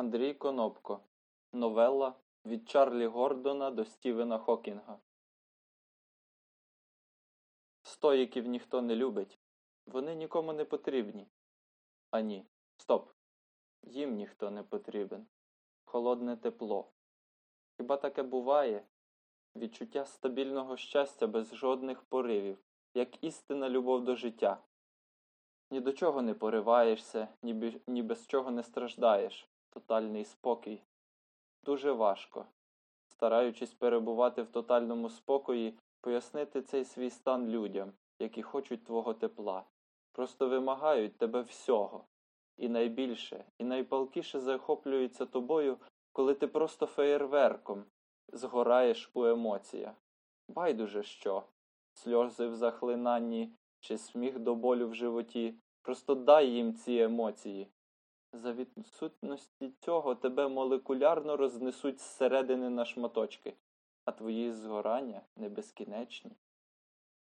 Андрій Конопко. Новелла від Чарлі Гордона до Стівена Хокінга. Стоїків ніхто не любить. Вони нікому не потрібні. А ні. Стоп. Їм ніхто не потрібен. Холодне тепло. Хіба таке буває? Відчуття стабільного щастя без жодних поривів, як істинна любов до життя. Ні до чого не пориваєшся, ні, ні без чого не страждаєш. Тотальний спокій. Дуже важко. Стараючись перебувати в тотальному спокої, пояснити цей свій стан людям, які хочуть твого тепла, просто вимагають тебе всього. І найбільше, і найпалкіше захоплюються тобою, коли ти просто феєрверком згораєш у емоціях. Байдуже що, сльози в захлинанні чи сміх до болю в животі, просто дай їм ці емоції. За відсутності цього тебе молекулярно рознесуть зсередини на шматочки, а твої згорання не безкінечні.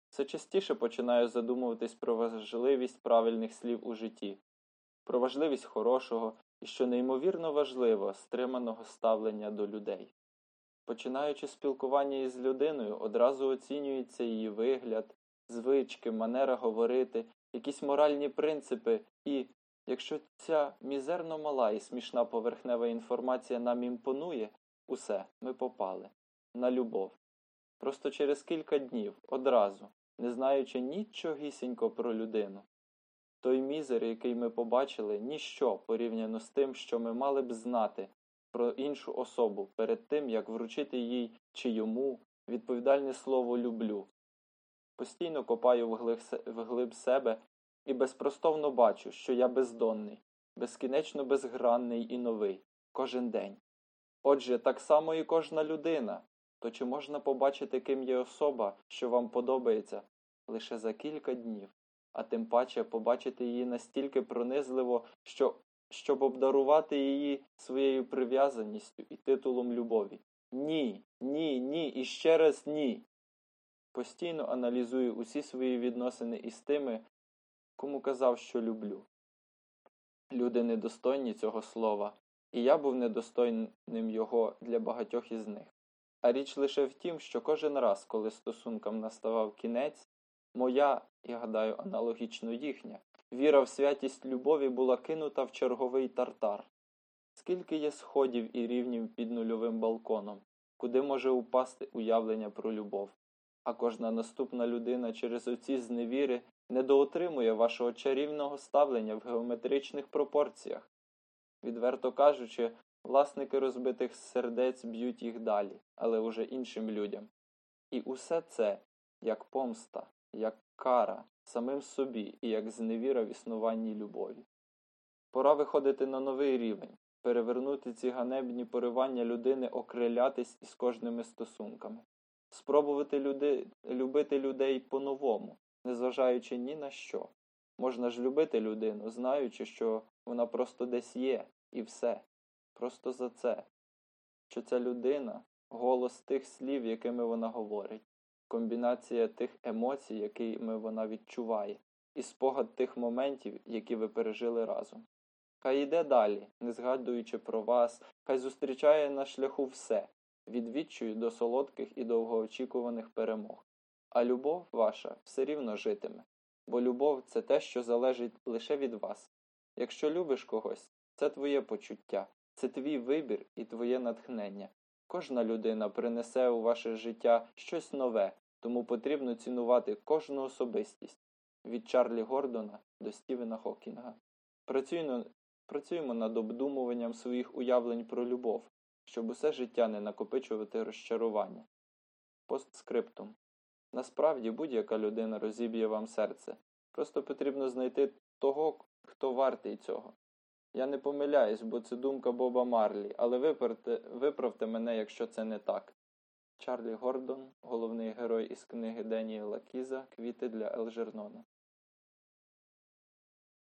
Все частіше починаю задумуватись про важливість правильних слів у житті, про важливість хорошого і, що неймовірно важливо, стриманого ставлення до людей. Починаючи спілкування із людиною, одразу оцінюється її вигляд, звички, манера говорити, якісь моральні принципи і, якщо ця мізерно мала і смішна поверхнева інформація нам імпонує, усе, ми попали. На любов. Просто через кілька днів, одразу, не знаючи нічогісінько про людину. Той мізер, який ми побачили, ніщо порівняно з тим, що ми мали б знати про іншу особу перед тим, як вручити їй чи йому відповідальне слово люблю. Постійно копаю вглиб, се- себе і безпростовно бачу, що я бездонний, безкінечно безгранний і новий, кожен день. Отже, так само і кожна людина. То чи можна побачити, ким є особа, що вам подобається, лише за кілька днів, а тим паче побачити її настільки пронизливо, що, щоб обдарувати її своєю прив'язаністю і титулом любові? Ні, ні, ні і ще раз ні. Постійно аналізую усі свої відносини із тими, кому казав, що люблю. Люди недостойні цього слова, і я був недостойним його для багатьох із них. А річ лише в тім, що кожен раз, коли стосункам наставав кінець, моя, я гадаю, аналогічно їхня, віра в святість любові була кинута в черговий тартар. Скільки є сходів і рівнів під нульовим балконом, куди може упасти уявлення про любов, а кожна наступна людина через оці зневіри недоотримує вашого чарівного ставлення в геометричних пропорціях. Відверто кажучи, власники розбитих сердець б'ють їх далі, але уже іншим людям. І усе це як помста, як кара самим собі і як зневіра в існуванні любові. Пора виходити на новий рівень, перевернути ці ганебні поривання людини, окрилятись із кожними стосунками, спробувати люди, любити людей по-новому, незважаючи ні на що. Можна ж любити людину, знаючи, що вона просто десь є, і все. Просто за це. Що ця людина голос тих слів, якими вона говорить, комбінація тих емоцій, якими вона відчуває, і спогад тих моментів, які ви пережили разом. Хай йде далі, не згадуючи про вас, хай зустрічає на шляху все, від відчую до солодких і довгоочікуваних перемог. А любов ваша все рівно житиме, бо любов це те, що залежить лише від вас. Якщо любиш когось, це твоє почуття, це твій вибір і твоє натхнення. Кожна людина принесе у ваше життя щось нове, тому потрібно цінувати кожну особистість від Чарлі Гордона до Стівена Хокінга. Працюємо над обдумуванням своїх уявлень про любов, щоб усе життя не накопичувати розчарування. Постскриптум. Насправді будь-яка людина розіб'є вам серце. Просто потрібно знайти того, хто вартий цього. Я не помиляюсь, бо це думка Боба Марлі, але виправте, виправте мене, якщо це не так. Чарлі Гордон, головний герой із книги Деніела Кіза Квіти для Елжернона.